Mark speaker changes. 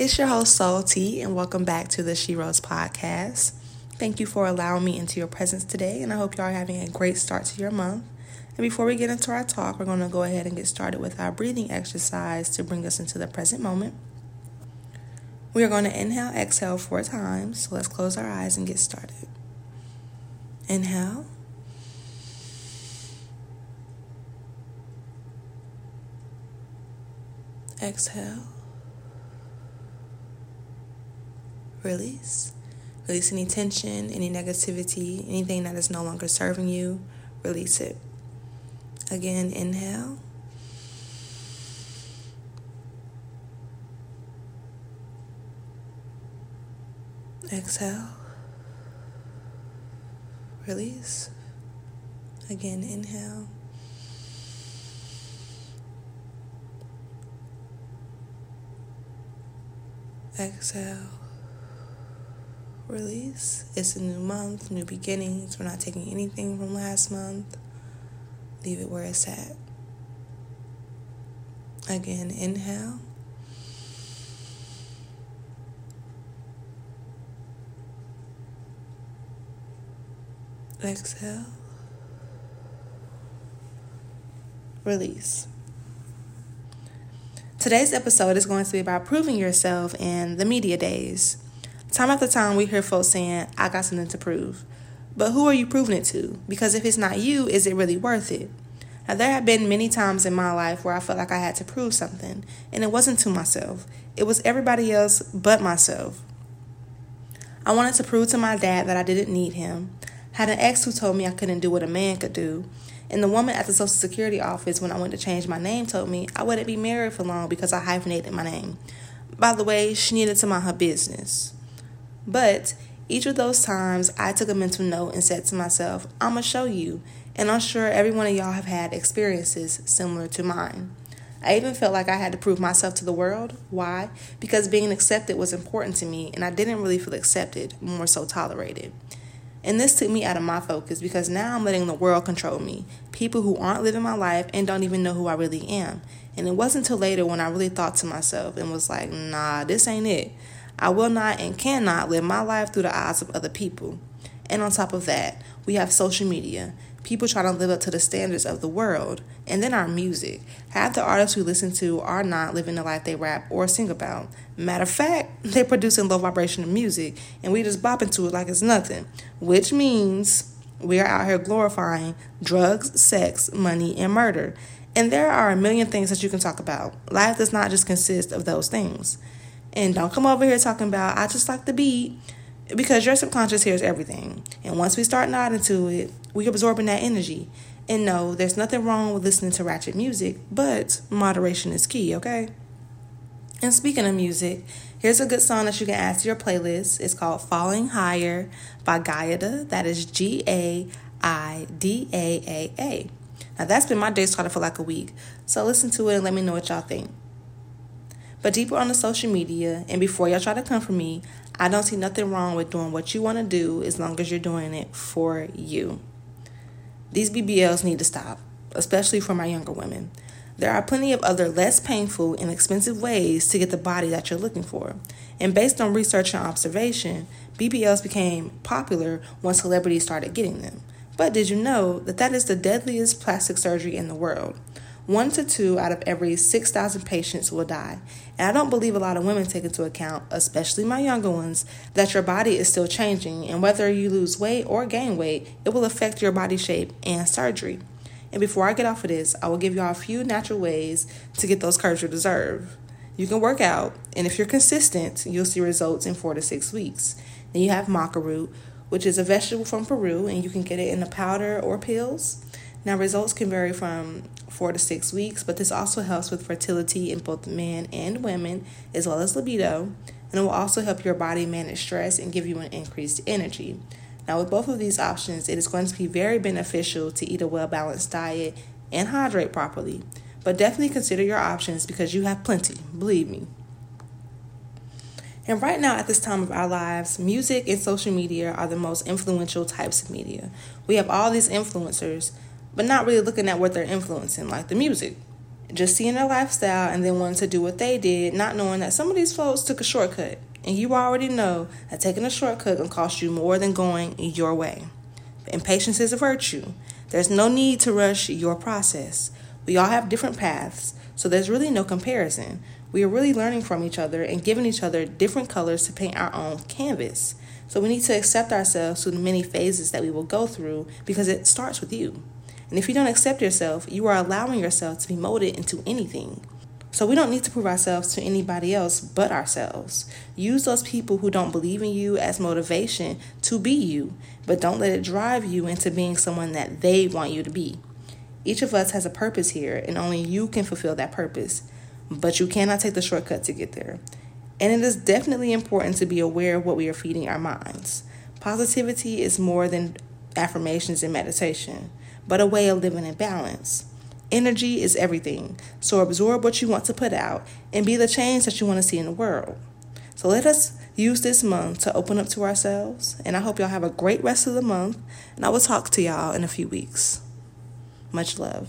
Speaker 1: It's your host, Soul T, and welcome back to the She Rose podcast. Thank you for allowing me into your presence today, and I hope you are having a great start to your month. And before we get into our talk, we're going to go ahead and get started with our breathing exercise to bring us into the present moment. We are going to inhale, exhale four times. So let's close our eyes and get started. Inhale. Exhale. Release. Release any tension, any negativity, anything that is no longer serving you. Release it. Again, inhale. Exhale. Release. Again, inhale. Exhale. Release. It's a new month, new beginnings. We're not taking anything from last month. Leave it where it's at. Again, inhale. Exhale. Release. Today's episode is going to be about proving yourself in the media days. Time after time, we hear folks saying, I got something to prove. But who are you proving it to? Because if it's not you, is it really worth it? Now, there have been many times in my life where I felt like I had to prove something, and it wasn't to myself, it was everybody else but myself. I wanted to prove to my dad that I didn't need him had an ex who told me I couldn't do what a man could do. And the woman at the Social Security office, when I went to change my name, told me I wouldn't be married for long because I hyphenated my name. By the way, she needed to mind her business. But each of those times, I took a mental note and said to myself, I'm going to show you. And I'm sure every one of y'all have had experiences similar to mine. I even felt like I had to prove myself to the world. Why? Because being accepted was important to me, and I didn't really feel accepted, more so tolerated. And this took me out of my focus because now I'm letting the world control me. People who aren't living my life and don't even know who I really am. And it wasn't until later when I really thought to myself and was like, nah, this ain't it. I will not and cannot live my life through the eyes of other people. And on top of that, we have social media. People trying to live up to the standards of the world. And then our music. Half the artists we listen to are not living the life they rap or sing about. Matter of fact, they're producing low vibrational music and we just bop into it like it's nothing. Which means we are out here glorifying drugs, sex, money, and murder. And there are a million things that you can talk about. Life does not just consist of those things. And don't come over here talking about, I just like the beat, because your subconscious hears everything. And once we start nodding to it, we're absorbing that energy. And no, there's nothing wrong with listening to ratchet music, but moderation is key, okay? And speaking of music, here's a good song that you can add to your playlist. It's called Falling Higher by Gaidaa. That is G A I D A A A. Now, that's been my day started for like a week. So listen to it and let me know what y'all think. But deeper on the social media, and before y'all try to come for me, I don't see nothing wrong with doing what you want to do as long as you're doing it for you. These BBLs need to stop, especially for my younger women. There are plenty of other less painful and expensive ways to get the body that you're looking for. And based on research and observation, BBLs became popular when celebrities started getting them. But did you know that that is the deadliest plastic surgery in the world? One to two out of every 6,000 patients will die. And I don't believe a lot of women take into account, especially my younger ones, that your body is still changing. And whether you lose weight or gain weight, it will affect your body shape and surgery. And before I get off of this, I will give y'all a few natural ways to get those curves you deserve. You can work out, and if you're consistent, you'll see results in four to six weeks. Then you have maca root, which is a vegetable from Peru, and you can get it in a powder or pills. Now, results can vary from four to six weeks, but this also helps with fertility in both men and women, as well as libido, and it will also help your body manage stress and give you an increased energy. Now, with both of these options, it is going to be very beneficial to eat a well balanced diet and hydrate properly. But definitely consider your options because you have plenty, believe me. And right now, at this time of our lives, music and social media are the most influential types of media. We have all these influencers but not really looking at what they're influencing, like the music. just seeing their lifestyle and then wanting to do what they did, not knowing that some of these folks took a shortcut. And you already know that taking a shortcut can cost you more than going your way. Impatience is a virtue. There's no need to rush your process. We all have different paths, so there's really no comparison. We are really learning from each other and giving each other different colors to paint our own canvas. So we need to accept ourselves through the many phases that we will go through because it starts with you. And if you don't accept yourself, you are allowing yourself to be molded into anything. So we don't need to prove ourselves to anybody else but ourselves. Use those people who don't believe in you as motivation to be you, but don't let it drive you into being someone that they want you to be. Each of us has a purpose here, and only you can fulfill that purpose. But you cannot take the shortcut to get there. And it is definitely important to be aware of what we are feeding our minds. Positivity is more than affirmations and meditation, but a way of living in balance. Energy is everything, so absorb what you want to put out and be the change that you want to see in the world. So let us use this month to open up to ourselves, and I hope y'all have a great rest of the month, and I will talk to y'all in a few weeks. Much love.